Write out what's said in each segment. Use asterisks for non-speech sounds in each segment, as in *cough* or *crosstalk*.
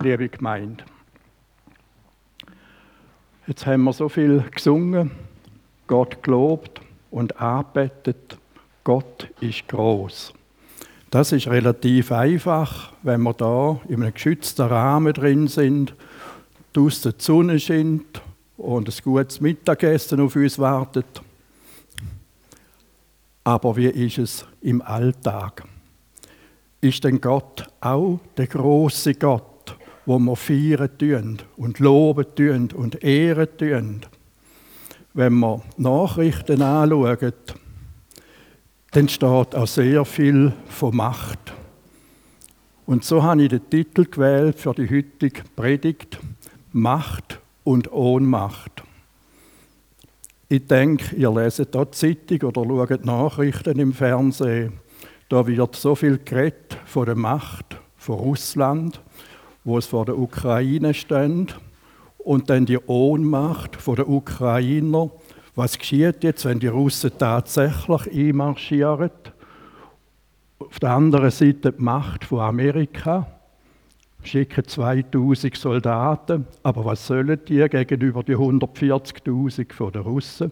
liebe Gemeinde. Jetzt haben wir so viel gesungen, Gott gelobt und arbeitet. Gott ist groß. Das ist relativ einfach, wenn wir da in einem geschützten Rahmen drin sind, draußen die Sonne scheint und ein gutes Mittagessen auf uns wartet. Aber wie ist es im Alltag? Ist denn Gott auch der große Gott? Wo wir feiern tun und loben tun und ehren tun. Wenn wir Nachrichten anschauen, dann steht auch sehr viel von Macht. Und so habe ich den Titel gewählt für die heutige Predigt: Macht und Ohnmacht. Ich denke, ihr leset die Zeitung oder schaut Nachrichten im Fernsehen. Da wird so viel geredet von der Macht von Russland wo es vor der Ukraine stand, und dann die Ohnmacht der Ukrainer. Was geschieht jetzt, wenn die Russen tatsächlich einmarschieren? Auf der anderen Seite die Macht von Amerika schicken 2000 Soldaten, aber was sollen die gegenüber die 140.000 von den Russen?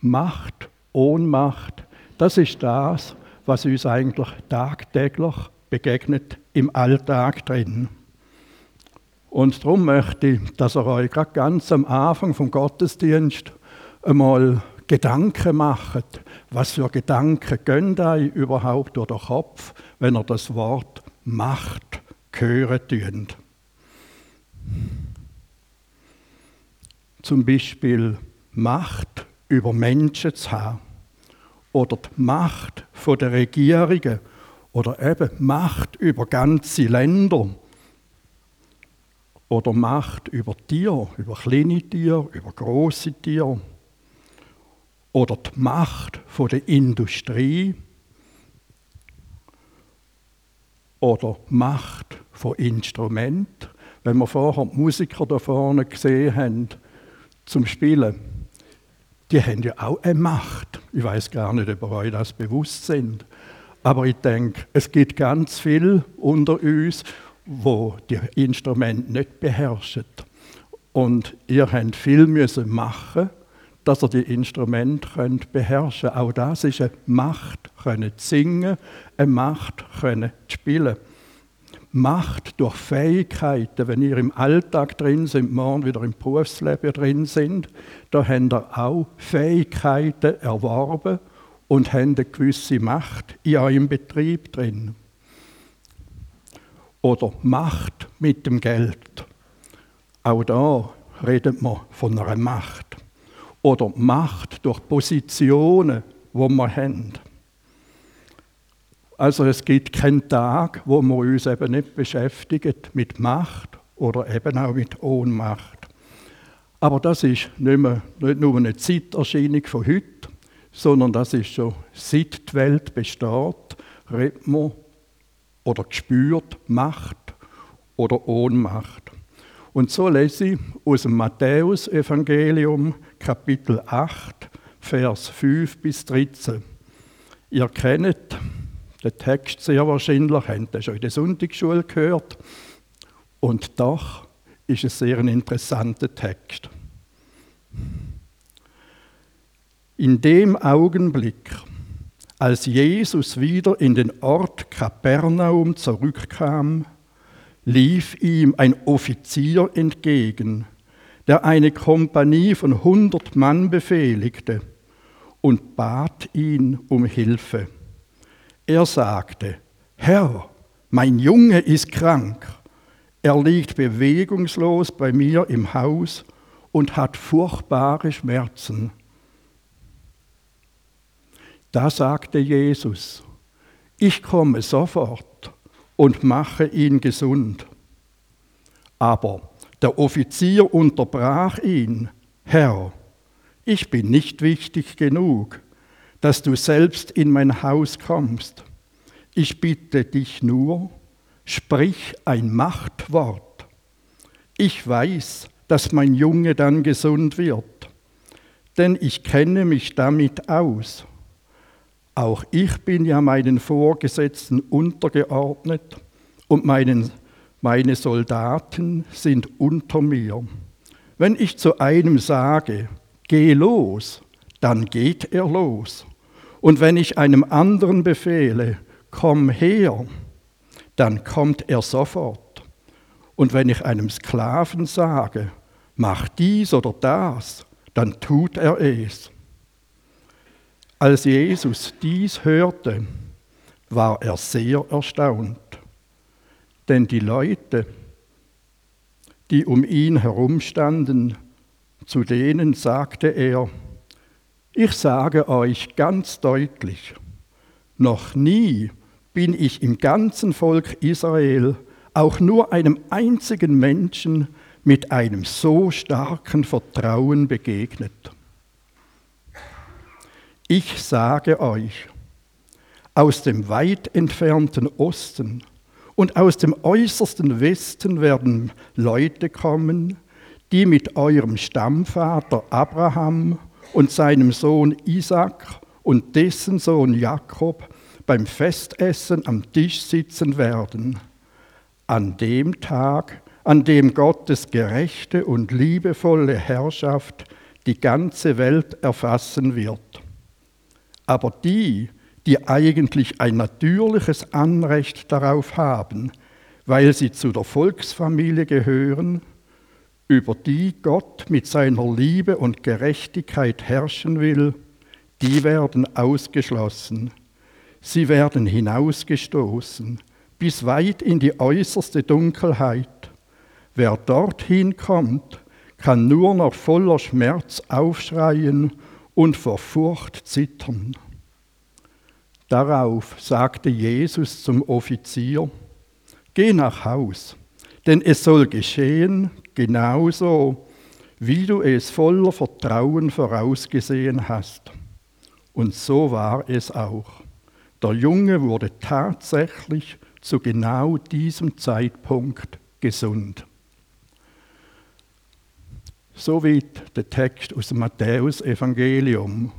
Macht, Ohnmacht, das ist das, was uns eigentlich tagtäglich begegnet im Alltag drin. Und darum möchte ich, dass ihr euch gerade ganz am Anfang vom Gottesdienst einmal Gedanken macht. Was für Gedanken gehen euch überhaupt durch den Kopf, wenn ihr das Wort Macht hören tönt? Zum Beispiel Macht über Menschen zu haben oder die Macht der Regierungen oder eben Macht über ganze Länder oder Macht über Tiere, über kleine Tiere, über große Tiere oder die Macht von der Industrie oder Macht von Instrumenten. Wenn wir vorher die Musiker da vorne gesehen haben zum Spielen, die haben ja auch eine Macht. Ich weiß gar nicht, ob ihr euch das bewusst sind. Aber ich denke, es gibt ganz viel unter uns, wo die Instrumente nicht beherrschen. Und ihr habt viel müssen machen, dass ihr die Instrumente könnt beherrschen. Auch das ist eine Macht, können singen, eine Macht, können spielen. Macht durch Fähigkeiten, wenn ihr im Alltag drin sind, morgen wieder im Berufsleben drin sind, da habt ihr auch Fähigkeiten erworben und haben eine gewisse Macht in eurem Betrieb drin. Oder Macht mit dem Geld. Auch da redet man von einer Macht. Oder Macht durch Positionen, wo wir haben. Also es gibt keinen Tag, wo wir uns eben nicht beschäftigen mit Macht oder eben auch mit Ohnmacht. Aber das ist nicht, mehr, nicht nur eine Zeiterscheinung von heute, sondern das ist schon, seit die Welt besteht, redet man oder spürt Macht oder Ohnmacht. Und so lese ich aus dem Matthäus-Evangelium, Kapitel 8, Vers 5 bis 13. Ihr kennt den Text sehr wahrscheinlich, habt ihr schon in der Sonntagsschule gehört. Und doch ist es sehr ein interessanter Text. In dem Augenblick, als Jesus wieder in den Ort Kapernaum zurückkam, lief ihm ein Offizier entgegen, der eine Kompanie von hundert Mann befehligte und bat ihn um Hilfe. Er sagte, Herr, mein Junge ist krank, er liegt bewegungslos bei mir im Haus und hat furchtbare Schmerzen. Da sagte Jesus, ich komme sofort und mache ihn gesund. Aber der Offizier unterbrach ihn, Herr, ich bin nicht wichtig genug, dass du selbst in mein Haus kommst. Ich bitte dich nur, sprich ein Machtwort. Ich weiß, dass mein Junge dann gesund wird, denn ich kenne mich damit aus. Auch ich bin ja meinen Vorgesetzten untergeordnet und meinen meine Soldaten sind unter mir. Wenn ich zu einem sage, geh los, dann geht er los. Und wenn ich einem anderen befehle, komm her, dann kommt er sofort. Und wenn ich einem Sklaven sage, mach dies oder das, dann tut er es. Als Jesus dies hörte, war er sehr erstaunt, denn die Leute, die um ihn herumstanden, zu denen sagte er, ich sage euch ganz deutlich, noch nie bin ich im ganzen Volk Israel auch nur einem einzigen Menschen mit einem so starken Vertrauen begegnet. Ich sage euch, aus dem weit entfernten Osten und aus dem äußersten Westen werden Leute kommen, die mit eurem Stammvater Abraham und seinem Sohn Isaac und dessen Sohn Jakob beim Festessen am Tisch sitzen werden. An dem Tag, an dem Gottes gerechte und liebevolle Herrschaft die ganze Welt erfassen wird. Aber die, die eigentlich ein natürliches Anrecht darauf haben, weil sie zu der Volksfamilie gehören, über die Gott mit seiner Liebe und Gerechtigkeit herrschen will, die werden ausgeschlossen. Sie werden hinausgestoßen bis weit in die äußerste Dunkelheit. Wer dorthin kommt, kann nur noch voller Schmerz aufschreien und vor Furcht zittern. Darauf sagte Jesus zum Offizier, Geh nach Haus, denn es soll geschehen genauso, wie du es voller Vertrauen vorausgesehen hast. Und so war es auch. Der Junge wurde tatsächlich zu genau diesem Zeitpunkt gesund. Soweit der Text aus dem Matthäus-Evangelium.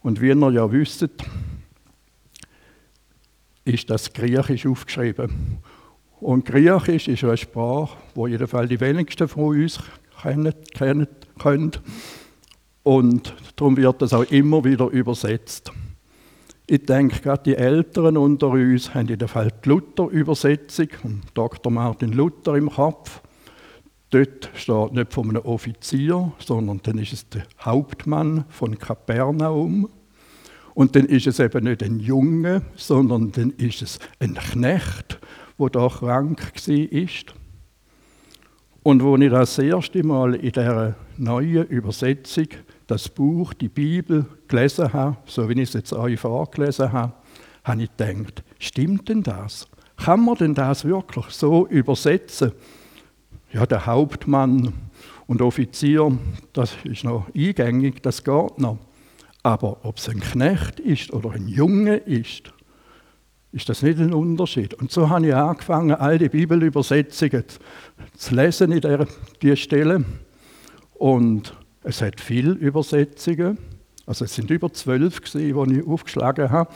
Und wie ihr ja wisst, ist das Griechisch aufgeschrieben. Und Griechisch ist eine Sprache, wo jedenfalls die wenigsten von uns kennen, können. Und darum wird das auch immer wieder übersetzt. Ich denke, gerade die Älteren unter uns haben Fall die Luther-Übersetzung, Dr. Martin Luther im Kopf. Dort steht nicht von einem Offizier, sondern dann ist es der Hauptmann von Kapernaum. Und dann ist es eben nicht ein Junge, sondern dann ist es ein Knecht, wo da krank war. Und wo ich das erste Mal in dieser neuen Übersetzung das Buch, die Bibel gelesen habe, so wie ich es jetzt euch vorgelesen habe, habe ich gedacht, stimmt denn das? Kann man denn das wirklich so übersetzen? Ja, der Hauptmann und Offizier, das ist noch eingängig, das geht noch. Aber ob es ein Knecht ist oder ein Junge ist, ist das nicht ein Unterschied. Und so habe ich angefangen, all die Bibelübersetzungen zu lesen in dieser, dieser Stelle. Und es hat viele Übersetzungen. Also es sind über zwölf, die ich aufgeschlagen habe.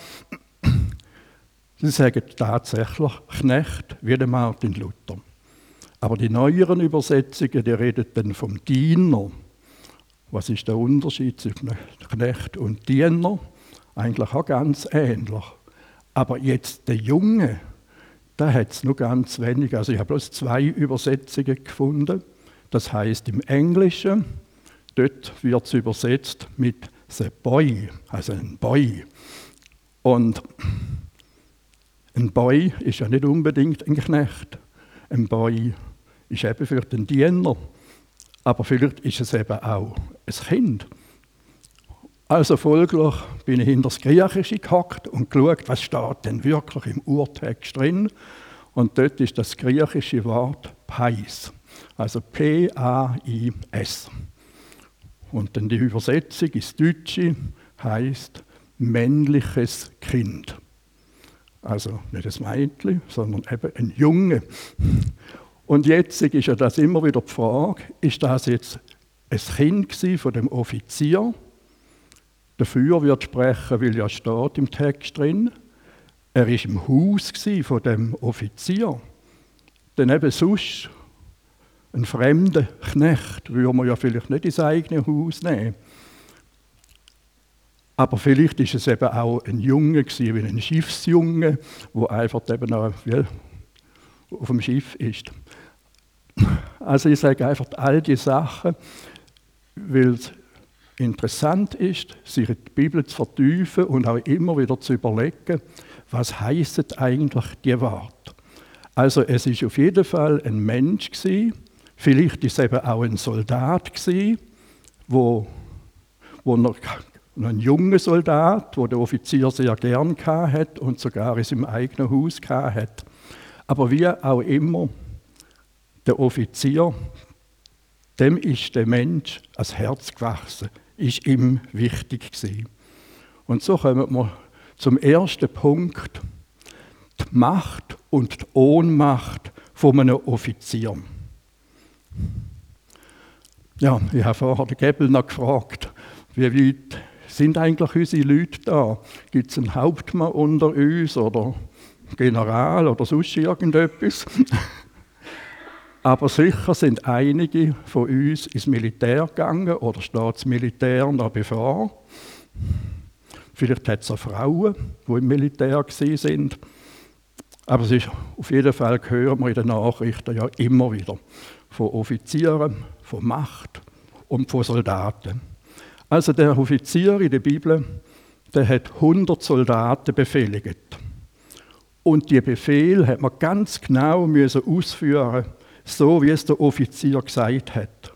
Sie sagen tatsächlich Knecht wie der Martin Luther. Aber die neueren Übersetzungen, die reden dann vom Diener. Was ist der Unterschied zwischen Knecht und Diener? Eigentlich auch ganz ähnlich. Aber jetzt der Junge, da hat es nur ganz wenig. Also ich habe bloß zwei Übersetzungen gefunden. Das heißt im Englischen, dort wird es übersetzt mit the boy, also ein Boy. Und ein Boy ist ja nicht unbedingt ein Knecht. Ein Boy ist eben für den Diener. Aber vielleicht ist es eben auch ein Kind. Also folglich bin ich in das Griechische gehackt und geschaut, was steht denn wirklich im Urtext drin. Und dort ist das griechische Wort Pais, also P-A-I-S. Und dann die Übersetzung ins Deutsche heißt männliches Kind. Also nicht ein Mädchen, sondern eben ein Junge. Und jetzt ist ja das immer wieder die Frage, ist das jetzt ein Kind von dem Offizier? Dafür wird sprechen, weil ja steht im Text drin, er ist im Haus von dem Offizier. Denn eben sonst, ein fremder Knecht würde man ja vielleicht nicht ins eigene Haus nehmen. Aber vielleicht ist es eben auch ein Junge gewesen, wie ein Schiffsjunge, wo einfach eben auf dem Schiff ist. Also ich sage einfach all die Sachen, weil es interessant ist, sich in die Bibel zu vertiefen und auch immer wieder zu überlegen, was heißt eigentlich die Worte. Also es ist auf jeden Fall ein Mensch gewesen, vielleicht ist es eben auch ein Soldat gewesen, wo, wo noch, ein junger Soldat, wo der Offizier sehr gern hat und sogar in seinem eigenen Haus hat. Aber wie auch immer, der Offizier, dem ist der Mensch ans Herz gewachsen, ist ihm wichtig gewesen. Und so kommen wir zum ersten Punkt, die Macht und die Ohnmacht von einem Offizier. Ja, ich habe vorher den Gebel noch gefragt, wie weit sind eigentlich unsere Leute da? Gibt es einen Hauptmann unter uns oder General oder sonst irgendetwas? *laughs* Aber sicher sind einige von uns ins Militär gegangen oder steht das Militär noch bevor. Vielleicht hat es auch Frauen, die im Militär sind. Aber es ist, auf jeden Fall hören wir in den Nachrichten ja immer wieder von Offizieren, von Macht und von Soldaten. Also der Offizier in der Bibel, der hat 100 Soldaten befehligt. Und die Befehl hat man ganz genau müssen ausführen so wie es der Offizier gesagt hat.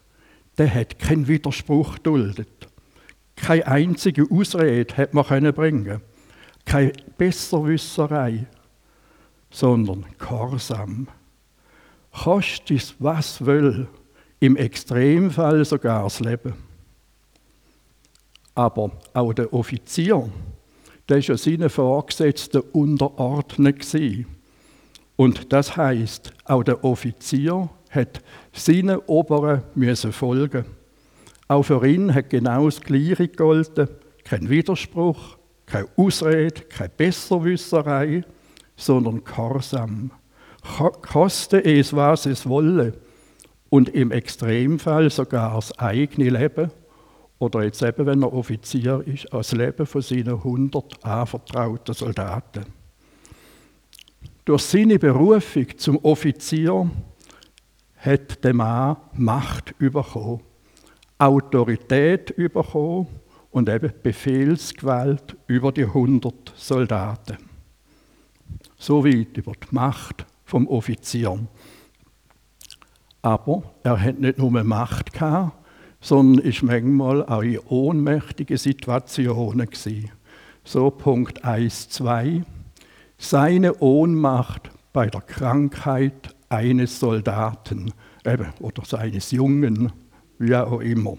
Der hat keinen Widerspruch duldet. Keine einzige Ausrede hat man bringen. Keine Besserwisserei, sondern Gehorsam. Kostet es was will, im Extremfall sogar das Leben. Aber auch der Offizier, der war ja seinen Vorgesetzten unterordnet. Gewesen. Und das heißt, auch der Offizier hat seinen Oberen müssen folgen. Auch für ihn hat genau das Gleiche gegolten. Kein Widerspruch, keine Ausrede, keine Besserwisserei, sondern Gehorsam. Koste es, was es wolle. Und im Extremfall sogar das eigene Leben. Oder jetzt eben, wenn er Offizier ist, das Leben von seinen 100 anvertrauten Soldaten. Durch seine Berufung zum Offizier hat der Mann Macht bekommen, Autorität bekommen und eben Befehlsgewalt über die 100 Soldaten. So weit über die Macht vom Offizier. Aber er hat nicht nur Macht gehabt, sondern ist manchmal auch in ohnmächtigen Situationen gewesen. So Punkt 1, 2 seine Ohnmacht bei der Krankheit eines Soldaten eben, oder seines Jungen, wie auch immer.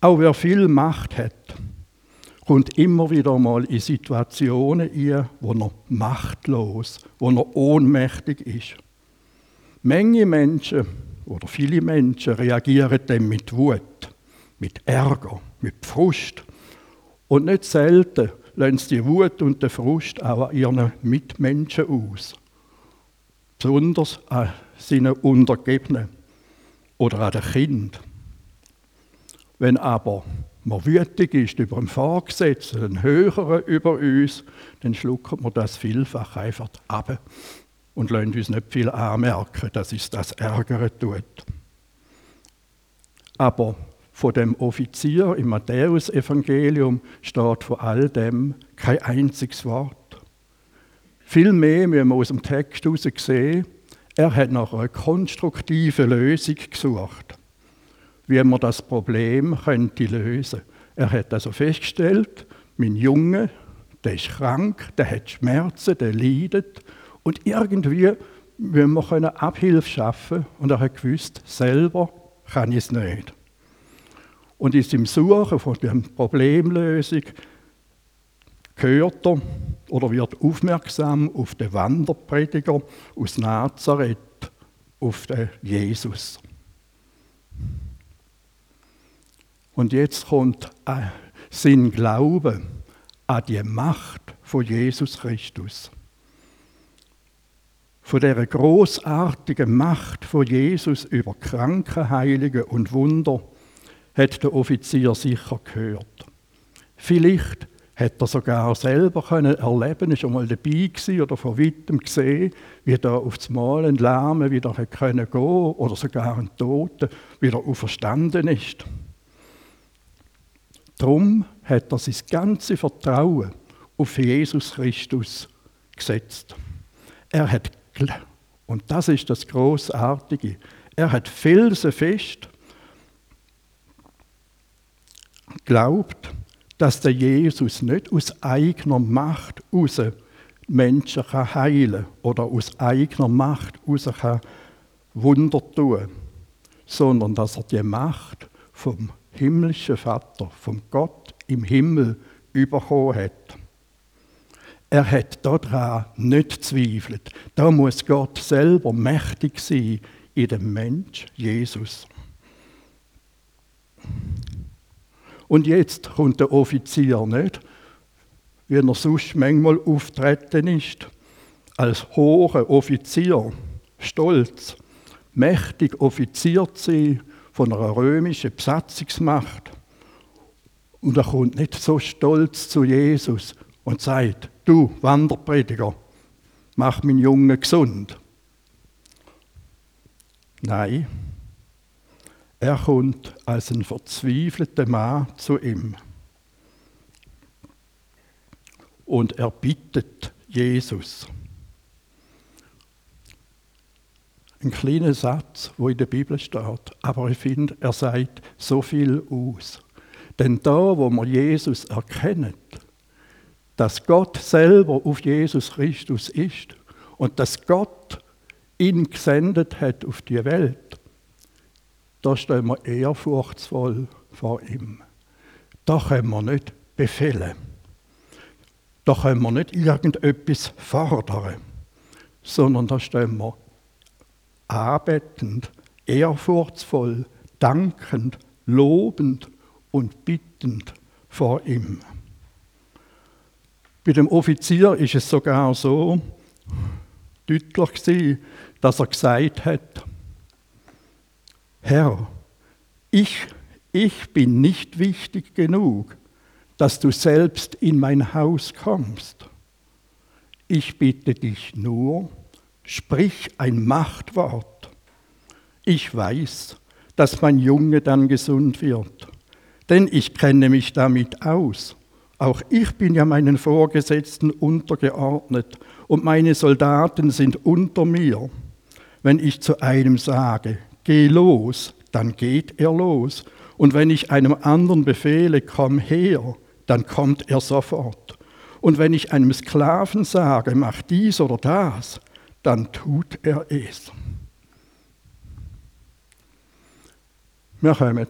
Auch wer viel Macht hat, kommt immer wieder mal in Situationen ein, wo er machtlos, wo er ohnmächtig ist. Menge Menschen oder viele Menschen reagieren dann mit Wut, mit Ärger, mit Frust und nicht selten lassen sie die Wut und den Frust auch an ihren Mitmenschen aus. Besonders an seinen Untergebenen oder an den Kind. Wenn aber man wütig ist über einen Vorgesetzten, einen Höheren über uns, dann schlucken wir das vielfach einfach ab und lassen uns nicht viel anmerken, dass es das ärgern tut. Aber von dem Offizier im Matthäusevangelium steht von all dem kein einziges Wort. Vielmehr müssen wir aus dem Text heraus sehen, er hat nach einer konstruktiven Lösung gesucht, wie man das Problem könnte lösen. Er hat also festgestellt, mein Junge, der ist krank, der hat Schmerzen, der leidet und irgendwie müssen wir Abhilfe schaffen und er hat gewusst, selber kann ich es nicht und ist im Suchen von der Problemlösung gehört er oder wird aufmerksam auf den Wanderprediger aus Nazareth, auf den Jesus. Und jetzt kommt äh, sein Glaube an die Macht von Jesus Christus. von der großartigen Macht von Jesus über Krankenheilungen und Wunder hat der Offizier sicher gehört. Vielleicht hat er sogar selber können erleben, ist einmal dabei gewesen oder von weitem gesehen, wie da auf das Mal ein Lahme wieder können gehen oder sogar ein Toter wieder auferstanden ist. Darum hat er sein ganzes Vertrauen auf Jesus Christus gesetzt. Er hat, und das ist das Großartige, er hat felsenfest glaubt, dass der Jesus nicht aus eigener Macht raus Menschen kann heilen oder aus eigener Macht raus Wunder tun, sondern dass er die Macht vom himmlischen Vater, vom Gott im Himmel bekommen hat. Er hat daran nicht zweifelt. Da muss Gott selber mächtig sein in dem Mensch Jesus. Und jetzt kommt der Offizier nicht, wie er sonst manchmal auftreten ist, als hoher Offizier, stolz, mächtig Offizier zu sein von einer römischen Besatzungsmacht. Und er kommt nicht so stolz zu Jesus und sagt, du Wanderprediger, mach meinen Jungen gesund. Nein, er kommt als ein verzweifelter Mann zu ihm. Und er bittet Jesus. Ein kleiner Satz, wo in der Bibel steht, aber ich finde, er sagt so viel aus. Denn da, wo man Jesus erkennt, dass Gott selber auf Jesus Christus ist und dass Gott ihn gesendet hat auf die Welt, da stehen wir ehrfurchtsvoll vor ihm. Da können wir nicht befehlen. Da können wir nicht irgendetwas fordern, sondern da stehen wir anbetend, ehrfurchtsvoll, dankend, lobend und bittend vor ihm. Bei dem Offizier ist es sogar so deutlich gewesen, dass er gesagt hat, Herr, ich, ich bin nicht wichtig genug, dass du selbst in mein Haus kommst. Ich bitte dich nur, sprich ein Machtwort. Ich weiß, dass mein Junge dann gesund wird, denn ich kenne mich damit aus. Auch ich bin ja meinen Vorgesetzten untergeordnet und meine Soldaten sind unter mir. Wenn ich zu einem sage, geh los, dann geht er los. Und wenn ich einem anderen befehle, komm her, dann kommt er sofort. Und wenn ich einem Sklaven sage, mach dies oder das, dann tut er es. Wir kommen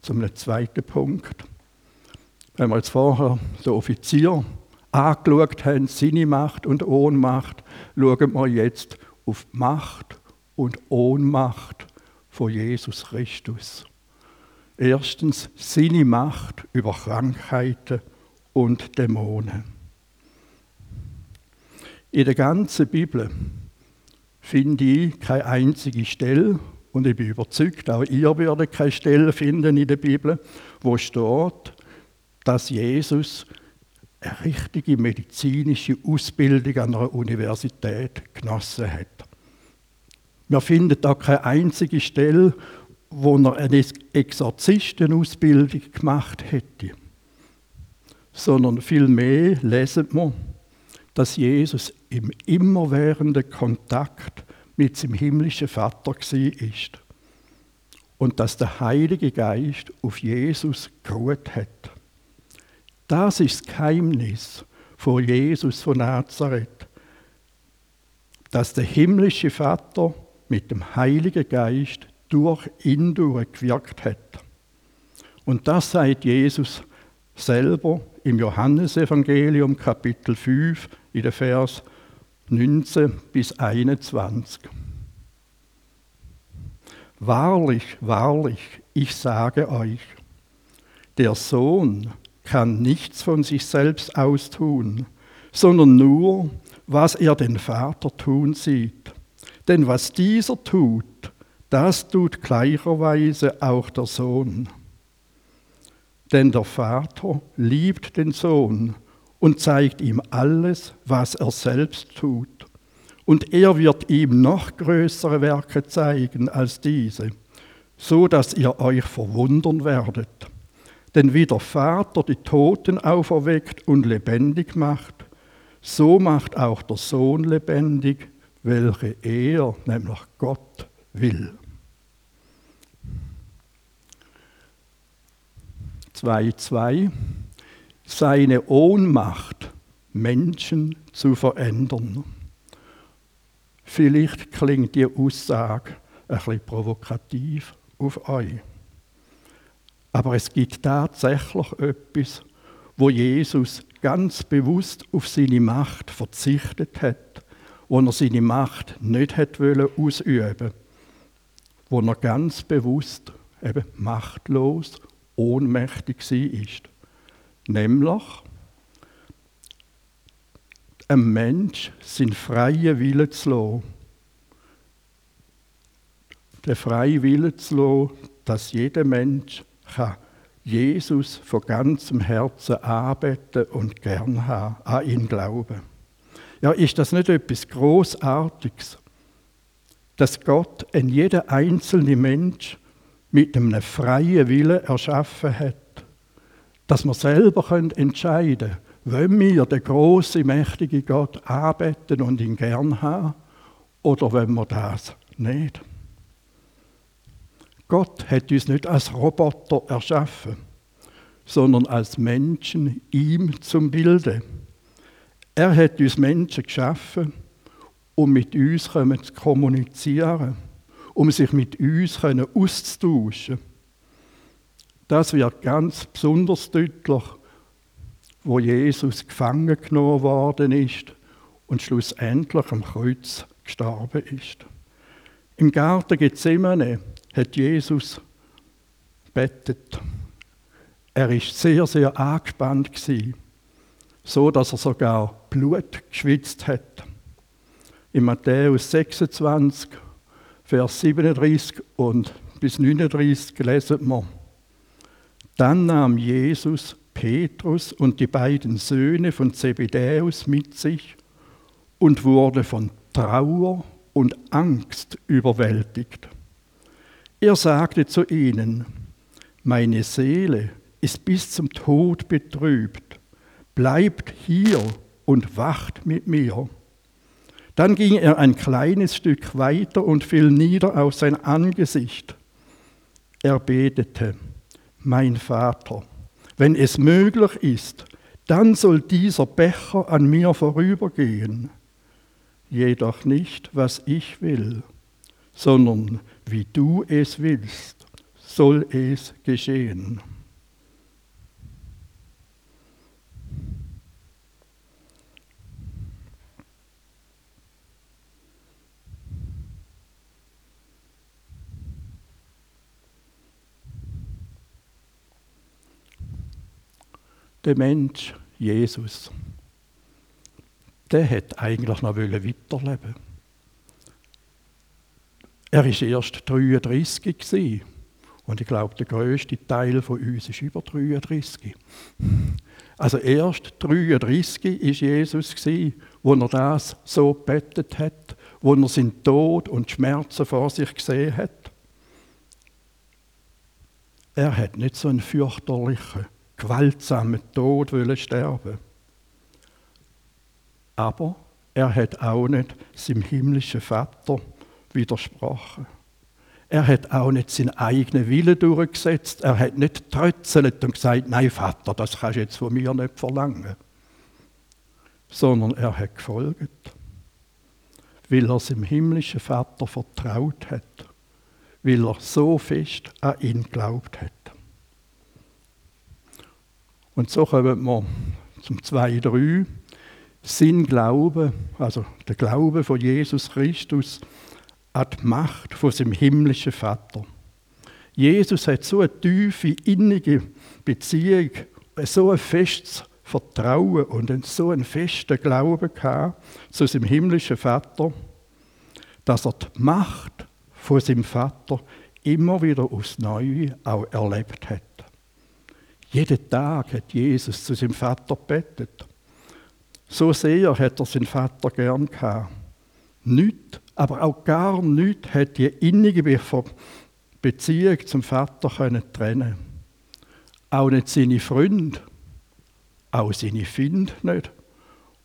zum zweiten Punkt. Wenn wir jetzt vorher den Offizier angeschaut haben, seine Macht und Ohnmacht, schauen wir jetzt auf Macht und Ohnmacht von Jesus Christus. Erstens seine Macht über Krankheiten und Dämonen. In der ganzen Bibel finde ich keine einzige Stelle, und ich bin überzeugt, auch ihr werdet keine Stelle finden in der Bibel, wo steht, dass Jesus eine richtige medizinische Ausbildung an einer Universität genossen hat. Wir finden da keine einzige Stelle, wo er eine Exorzistenausbildung gemacht hätte, sondern vielmehr lesen wir, dass Jesus im immerwährenden Kontakt mit seinem himmlischen Vater war und dass der Heilige Geist auf Jesus geruht hat. Das ist das Geheimnis von Jesus von Nazareth, dass der himmlische Vater mit dem Heiligen Geist durch ihn gewirkt hat. Und das sagt Jesus selber im Johannesevangelium Kapitel 5 in der Vers 19 bis 21. Wahrlich, wahrlich, ich sage euch, der Sohn kann nichts von sich selbst austun, sondern nur, was er den Vater tun sieht. Denn was dieser tut, das tut gleicherweise auch der Sohn. Denn der Vater liebt den Sohn und zeigt ihm alles, was er selbst tut. Und er wird ihm noch größere Werke zeigen als diese, so dass ihr euch verwundern werdet. Denn wie der Vater die Toten auferweckt und lebendig macht, so macht auch der Sohn lebendig, welche er, nämlich Gott, will. 2.2 seine Ohnmacht, Menschen zu verändern. Vielleicht klingt die Aussage ein bisschen provokativ auf euch. Aber es gibt tatsächlich etwas, wo Jesus ganz bewusst auf seine Macht verzichtet hat, wo er seine Macht nicht hat wollen ausüben, wo er ganz bewusst eben machtlos, ohnmächtig war. Nämlich, ein Mensch seinen freien Willen zu lassen. Den freien Willen zu lassen, dass jeder Mensch kann Jesus von ganzem Herzen anbeten und gern haben, an ihn glauben. Ja, ist das nicht etwas Großartiges, dass Gott in jeder einzelne Mensch mit einem freien Willen erschaffen hat? dass wir selber entscheiden können, wollen wir den großen, mächtigen Gott anbeten und ihn gern haben oder wollen wir das nicht? Gott hat uns nicht als Roboter erschaffen, sondern als Menschen ihm zum Bilde. Er hat uns Menschen geschaffen, um mit uns zu kommunizieren, um sich mit uns auszutauschen das wird ganz besonders deutlich, wo Jesus gefangen genommen worden ist und schlussendlich am Kreuz gestorben ist. Im Garten Gethsemane hat Jesus bettet. Er ist sehr, sehr angespannt gewesen, so dass er sogar Blut geschwitzt hat. In Matthäus 26, Vers 37 und bis 39 lesen wir, dann nahm Jesus Petrus und die beiden Söhne von Zebedäus mit sich und wurde von Trauer und Angst überwältigt. Er sagte zu ihnen, meine Seele ist bis zum Tod betrübt, bleibt hier und wacht mit mir. Dann ging er ein kleines Stück weiter und fiel nieder auf sein Angesicht. Er betete, mein Vater, wenn es möglich ist, dann soll dieser Becher an mir vorübergehen. Jedoch nicht, was ich will, sondern wie du es willst, soll es geschehen. Der Mensch, Jesus, der hat eigentlich noch weiterleben Er war erst 33 gewesen. und ich glaube, der größte Teil von uns ist über 33. Also erst 33 ist Jesus gewesen, wo er das so bettet hat, wo er seinen Tod und Schmerzen vor sich gesehen hat. Er hat nicht so einen fürchterlichen gewaltsamen Tod wollen sterben. Aber er hat auch nicht seinem himmlischen Vater widersprochen. Er hat auch nicht seinen eigenen Willen durchgesetzt. Er hat nicht trötzelt und gesagt, nein Vater, das kannst du jetzt von mir nicht verlangen. Sondern er hat gefolgt, weil er seinem himmlischen Vater vertraut hat, weil er so fest an ihn glaubt hat. Und so kommen wir zum 2,3. Sein Glaube, also der Glaube von Jesus Christus, an die Macht von seinem himmlischen Vater. Jesus hat so eine tiefe, innige Beziehung, so ein festes Vertrauen und so einen festen Glauben gehabt zu seinem himmlischen Vater, dass er die Macht von seinem Vater immer wieder aufs Neue auch erlebt hat. Jeden Tag hat Jesus zu seinem Vater bettet. So sehr hat er seinen Vater gern gehabt. Nicht, aber auch gar nicht hat die innige Beziehung zum Vater können trennen. Auch nicht seine Freunde, auch seine Finde nicht.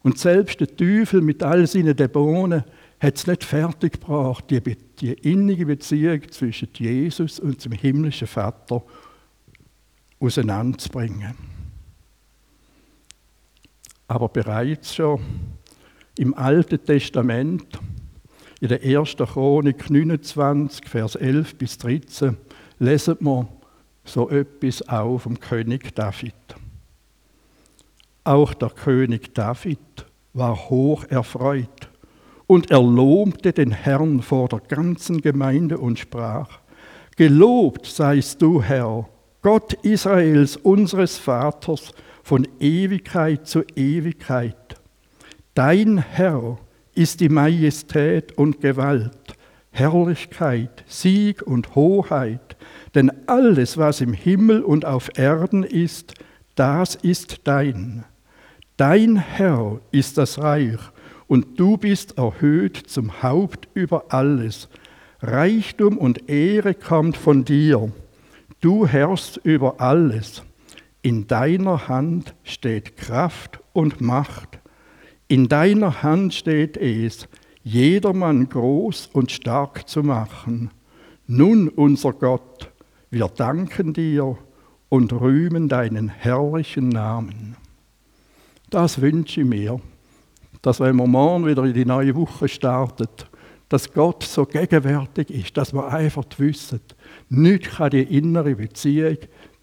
Und selbst der Teufel mit all seinen Dämonen hat es nicht fertiggebracht, die, die innige Beziehung zwischen Jesus und dem himmlischen Vater auseinanderzubringen. Aber bereits schon im Alten Testament, in der 1. Chronik 29, Vers 11 bis 13, lesen wir so etwas auch vom König David. Auch der König David war hoch erfreut und er lobte den Herrn vor der ganzen Gemeinde und sprach, Gelobt seist du, Herr, Gott Israels, unseres Vaters, von Ewigkeit zu Ewigkeit. Dein Herr ist die Majestät und Gewalt, Herrlichkeit, Sieg und Hoheit, denn alles, was im Himmel und auf Erden ist, das ist dein. Dein Herr ist das Reich, und du bist erhöht zum Haupt über alles. Reichtum und Ehre kommt von dir Du herrschst über alles. In deiner Hand steht Kraft und Macht. In deiner Hand steht es, jedermann groß und stark zu machen. Nun, unser Gott, wir danken dir und rühmen deinen herrlichen Namen. Das wünsche ich mir, dass wenn wir morgen wieder in die neue Woche startet, dass Gott so gegenwärtig ist, dass wir einfach wissen, nichts kann die innere Beziehung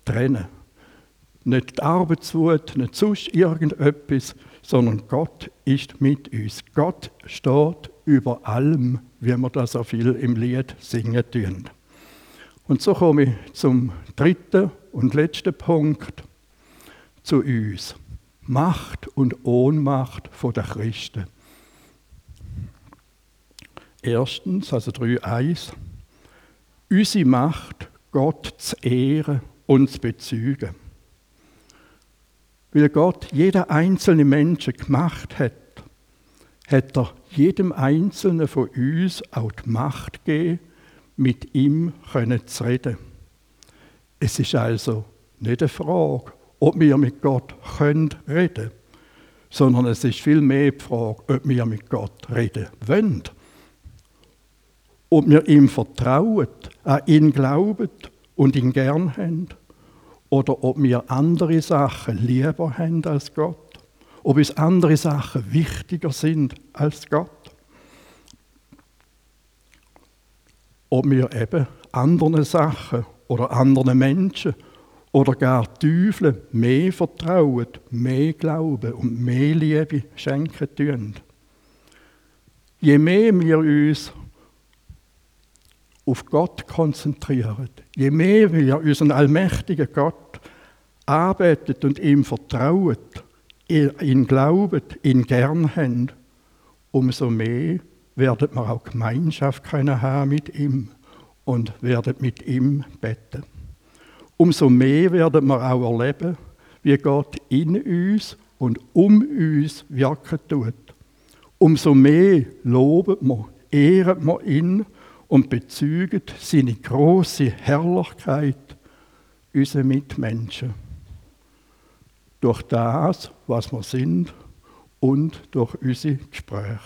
trennen. Nicht die Arbeitswut, nicht sonst irgendetwas, sondern Gott ist mit uns. Gott steht über allem, wie wir das so viel im Lied singen tun. Und so komme ich zum dritten und letzten Punkt, zu uns. Macht und Ohnmacht der Christen. Erstens, also 3.1, unsere Macht, Gott zu ehren und zu bezeugen. Weil Gott jeder einzelne Menschen gemacht hat, hat er jedem Einzelnen von uns auch die Macht gegeben, mit ihm können zu reden. Es ist also nicht eine Frage, ob wir mit Gott können reden sondern es ist vielmehr die Frage, ob wir mit Gott reden wollen ob wir ihm vertrauen, an ihn glauben und ihn gern haben, oder ob wir andere Sachen lieber haben als Gott, ob uns andere Sachen wichtiger sind als Gott, ob wir eben anderen Sachen oder anderen Menschen oder gar Teufeln mehr vertrauen, mehr glauben und mehr Liebe schenken tun. Je mehr wir uns auf Gott konzentrieren, je mehr wir unseren allmächtigen Gott arbeitet und ihm vertrauen, ihn glauben, ihn gern haben, umso mehr werden wir auch Gemeinschaft können haben mit ihm und werden mit ihm beten. Umso mehr werden wir auch erleben, wie Gott in uns und um uns wirken tut. Umso mehr loben wir, ehren wir ihn und bezeugen seine große Herrlichkeit unseren Mitmenschen. Durch das, was wir sind und durch unsere Gespräche.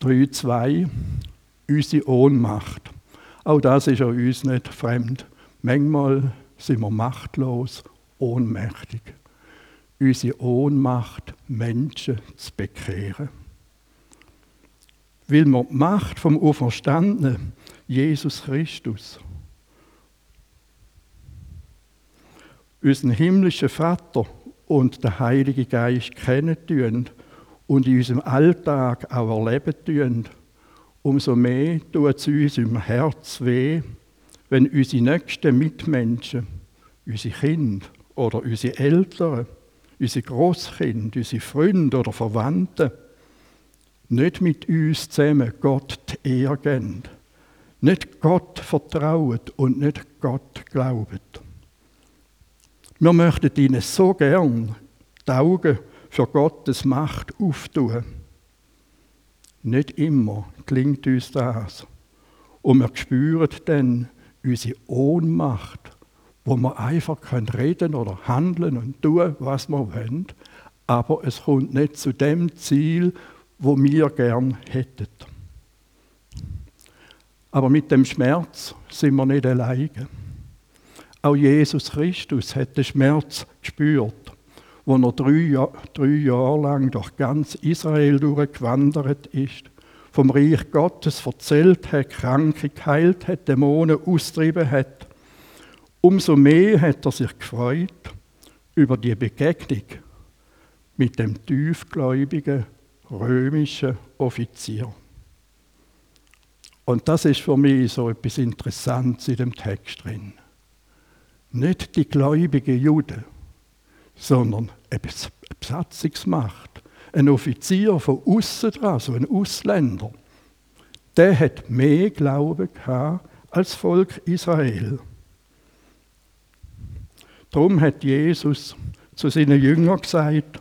3.2 Unsere Ohnmacht. Auch das ist an uns nicht fremd. Manchmal sind wir machtlos, ohnmächtig. Unsere Ohnmacht, Menschen zu bekehren weil wir die Macht vom Auferstandenen, Jesus Christus, unseren himmlischen Vater und den Heiligen Geist kennen und in unserem Alltag auch erleben tun, umso mehr tut es uns im Herz weh, wenn unsere nächsten Mitmenschen, unsere Kinder oder unsere Eltern, unsere Großkinder, unsere Freunde oder Verwandte nicht mit uns zusammen Gott die Ehre geben, nicht Gott vertrauen und nicht Gott glauben. Wir möchten ihnen so gern die Augen für Gottes Macht auftun. Nicht immer klingt uns das. Und wir spüren dann unsere Ohnmacht, wo wir einfach reden oder handeln und tun, was wir wollen, aber es kommt nicht zu dem Ziel, wo wir gern hätten. Aber mit dem Schmerz sind wir nicht alleine. Auch Jesus Christus hat den Schmerz gespürt, wo er drei, Jahr, drei Jahre lang durch ganz Israel durchgewandert ist, vom Reich Gottes erzählt hat, Kranke geheilt hat, Dämonen austrieben hat. Umso mehr hat er sich gefreut über die Begegnung mit dem tiefgläubigen römischen Offizier. Und das ist für mich so etwas Interessantes in dem Text drin. Nicht die gläubigen Juden, sondern eine Besatzungsmacht. Ein Offizier von außen dran, so ein Ausländer, der hat mehr Glauben gehabt als Volk Israel. Darum hat Jesus zu seinen Jüngern gesagt,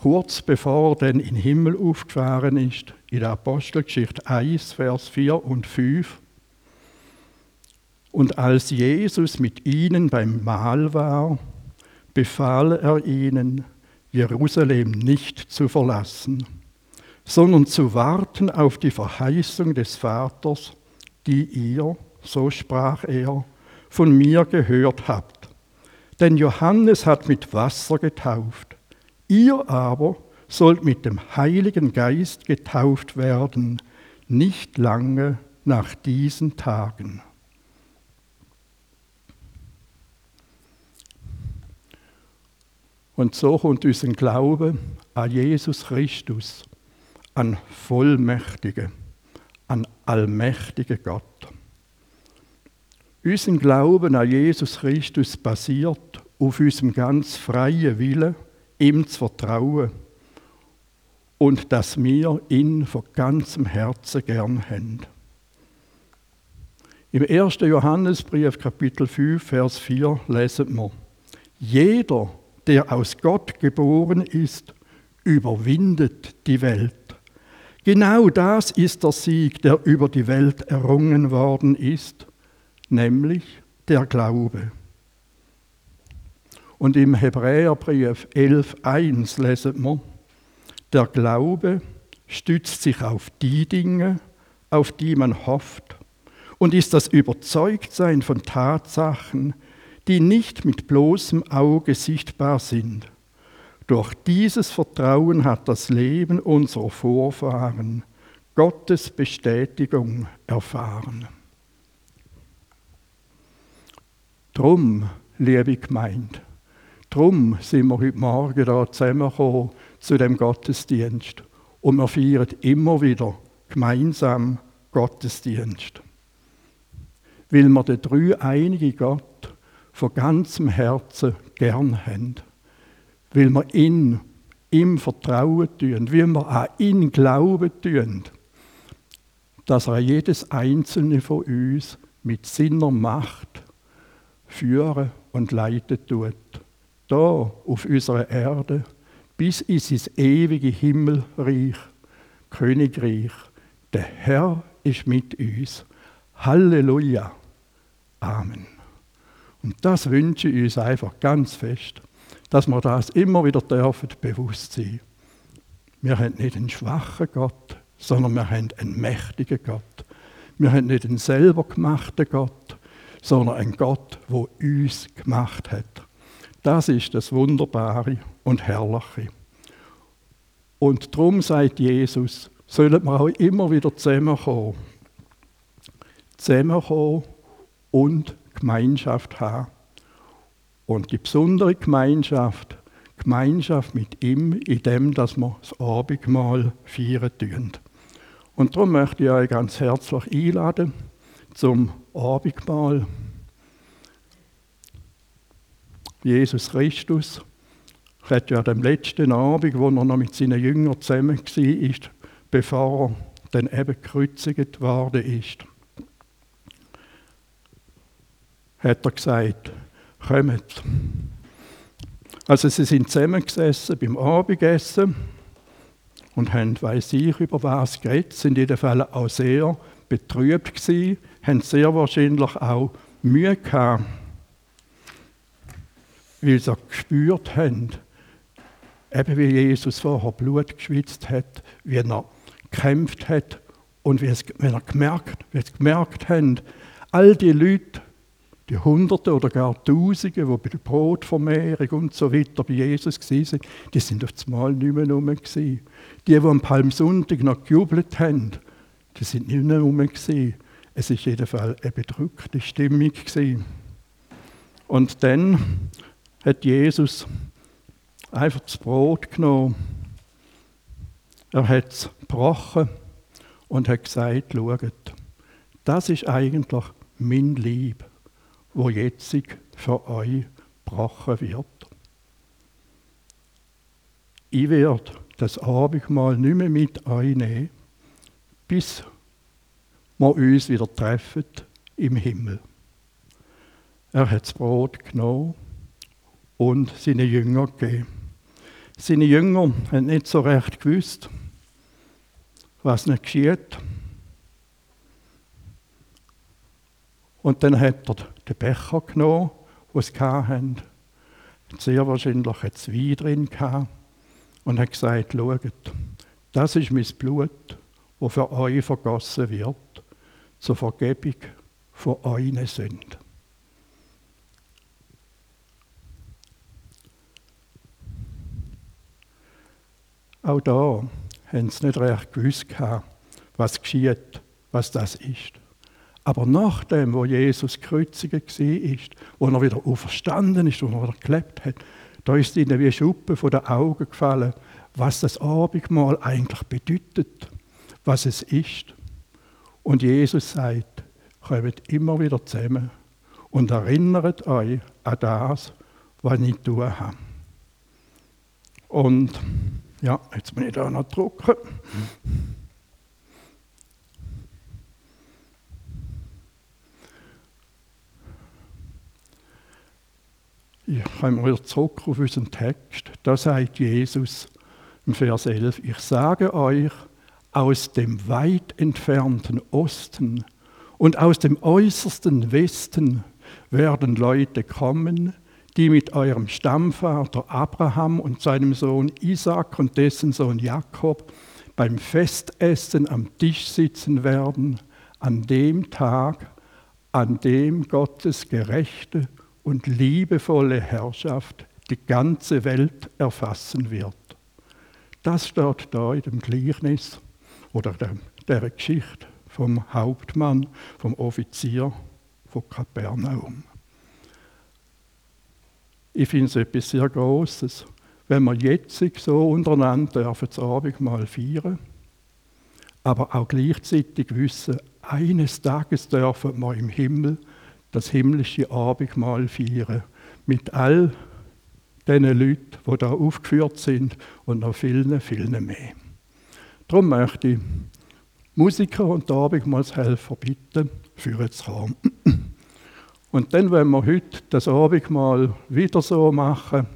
kurz bevor er dann in den Himmel aufgefahren ist, in der Apostelgeschichte 1, Vers 4 und 5. Und als Jesus mit ihnen beim Mahl war, befahl er ihnen, Jerusalem nicht zu verlassen, sondern zu warten auf die Verheißung des Vaters, die ihr, so sprach er, von mir gehört habt. Denn Johannes hat mit Wasser getauft Ihr aber sollt mit dem Heiligen Geist getauft werden, nicht lange nach diesen Tagen. Und so kommt unser Glaube an Jesus Christus, an Vollmächtige, an allmächtige Gott. Unser Glauben an Jesus Christus basiert auf unserem ganz freien Willen ihm zu vertrauen und dass wir ihn von ganzem Herzen gern haben. Im 1. Johannesbrief, Kapitel 5, Vers 4, lesen wir: Jeder, der aus Gott geboren ist, überwindet die Welt. Genau das ist der Sieg, der über die Welt errungen worden ist, nämlich der Glaube. Und im Hebräerbrief 11.1 lesen wir, der Glaube stützt sich auf die Dinge, auf die man hofft, und ist das Überzeugtsein von Tatsachen, die nicht mit bloßem Auge sichtbar sind. Durch dieses Vertrauen hat das Leben unserer Vorfahren Gottes Bestätigung erfahren. Drum, liebe Gemeinde, Darum sind wir heute Morgen da zusammengekommen zu dem Gottesdienst. Und wir feiern immer wieder gemeinsam Gottesdienst. Weil wir den drei einige Gott von ganzem Herzen gern haben. Weil wir ihn, ihm vertrauen tun, weil wir an ihn glauben tun, dass er jedes einzelne von uns mit seiner Macht führen und leiten tut da auf unserer Erde bis in sein ewige Himmelreich, Königreich. Der Herr ist mit uns. Halleluja. Amen. Und das wünsche ich uns einfach ganz fest, dass wir das immer wieder dürfen bewusst sein. Wir haben nicht einen schwachen Gott, sondern wir haben einen mächtigen Gott. Wir haben nicht einen selber gemachten Gott, sondern einen Gott, der uns gemacht hat. Das ist das Wunderbare und Herrliche. Und darum sagt Jesus, sollen wir auch immer wieder zusammenkommen. Zusammenkommen und Gemeinschaft haben. Und die besondere Gemeinschaft, Gemeinschaft mit ihm, in dem, dass wir das Abendmahl feiern tun. Und darum möchte ich euch ganz herzlich einladen zum Abendmahl. Jesus Christus, hat ja am letzten Abend, wo er noch mit seinen Jüngern zusammen war, bevor er dann eben gekreuzigt worden ist, hat er gesagt, kommt. Also sie sind zusammengesessen beim Abendessen und haben, weiß ich, über was geredet, sind in jedem Fall auch sehr betrübt gewesen, haben sehr wahrscheinlich auch Mühe gehabt, weil sie gespürt haben, eben wie Jesus vorher Blut geschwitzt hat, wie er gekämpft hat und wie es, wenn er gemerkt, wie sie gemerkt haben, all die Leute, die Hunderte oder gar Tausende, die bei der Brotvermehrung und so weiter bei Jesus waren, die sind auf das Mal nicht mehr rum. Die, die am Palmsonntag noch gejubelt haben, die sind nicht mehr rum. Es war Fall eine bedrückte Stimmung. Und dann hat Jesus einfach das Brot genommen. Er hat es gebrochen und hat gesagt, schaut, das ist eigentlich mein Lieb wo jetzt für euch gebrochen wird. Ich werde das Abendmahl nicht mehr mit euch nehmen, bis wir uns wieder treffen im Himmel. Er hat das Brot genommen und seine Jünger gegeben. Seine Jünger haben nicht so recht gewusst, was nicht geschieht. Und dann hat er den Becher genommen, den sie hatten. Sehr wahrscheinlich hat es Wein drin gehabt. Und hat gesagt, schaut, das ist mein Blut, das für euch vergossen wird, zur Vergebung von euren Sünden. Auch da haben sie nicht recht gewusst, was geschieht, was das ist. Aber nachdem, wo Jesus gekreuzigt war, wo er wieder auferstanden ist, wo er wieder gelebt hat, da ist ihnen wie Schuppen von den Augen gefallen, was das Abendmahl eigentlich bedeutet, was es ist. Und Jesus sagt, kommt immer wieder zusammen und erinnert euch an das, was ich tun habe. Und ja, jetzt muss ich da noch drucken. Ich komme wieder zurück auf unseren Text. Da sagt Jesus im Vers 11, ich sage euch, aus dem weit entfernten Osten und aus dem äußersten Westen werden Leute kommen, die mit eurem Stammvater Abraham und seinem Sohn Isaac und dessen Sohn Jakob beim Festessen am Tisch sitzen werden, an dem Tag, an dem Gottes gerechte und liebevolle Herrschaft die ganze Welt erfassen wird. Das steht da in dem Gleichnis oder der, Geschichte vom Hauptmann, vom Offizier von Kapernaum. Ich finde es etwas sehr Großes, wenn wir jetzt so untereinander dürfen das Abendmahl feiern, aber auch gleichzeitig wissen, eines Tages dürfen wir im Himmel das himmlische Abendmahl feiern. Mit all den Leuten, die da aufgeführt sind und noch vielen, vielen mehr. Darum möchte ich Musiker und Abendmahlshelfer bitten, für zu kommen. Und dann, wenn wir heute das Abendmahl wieder so machen,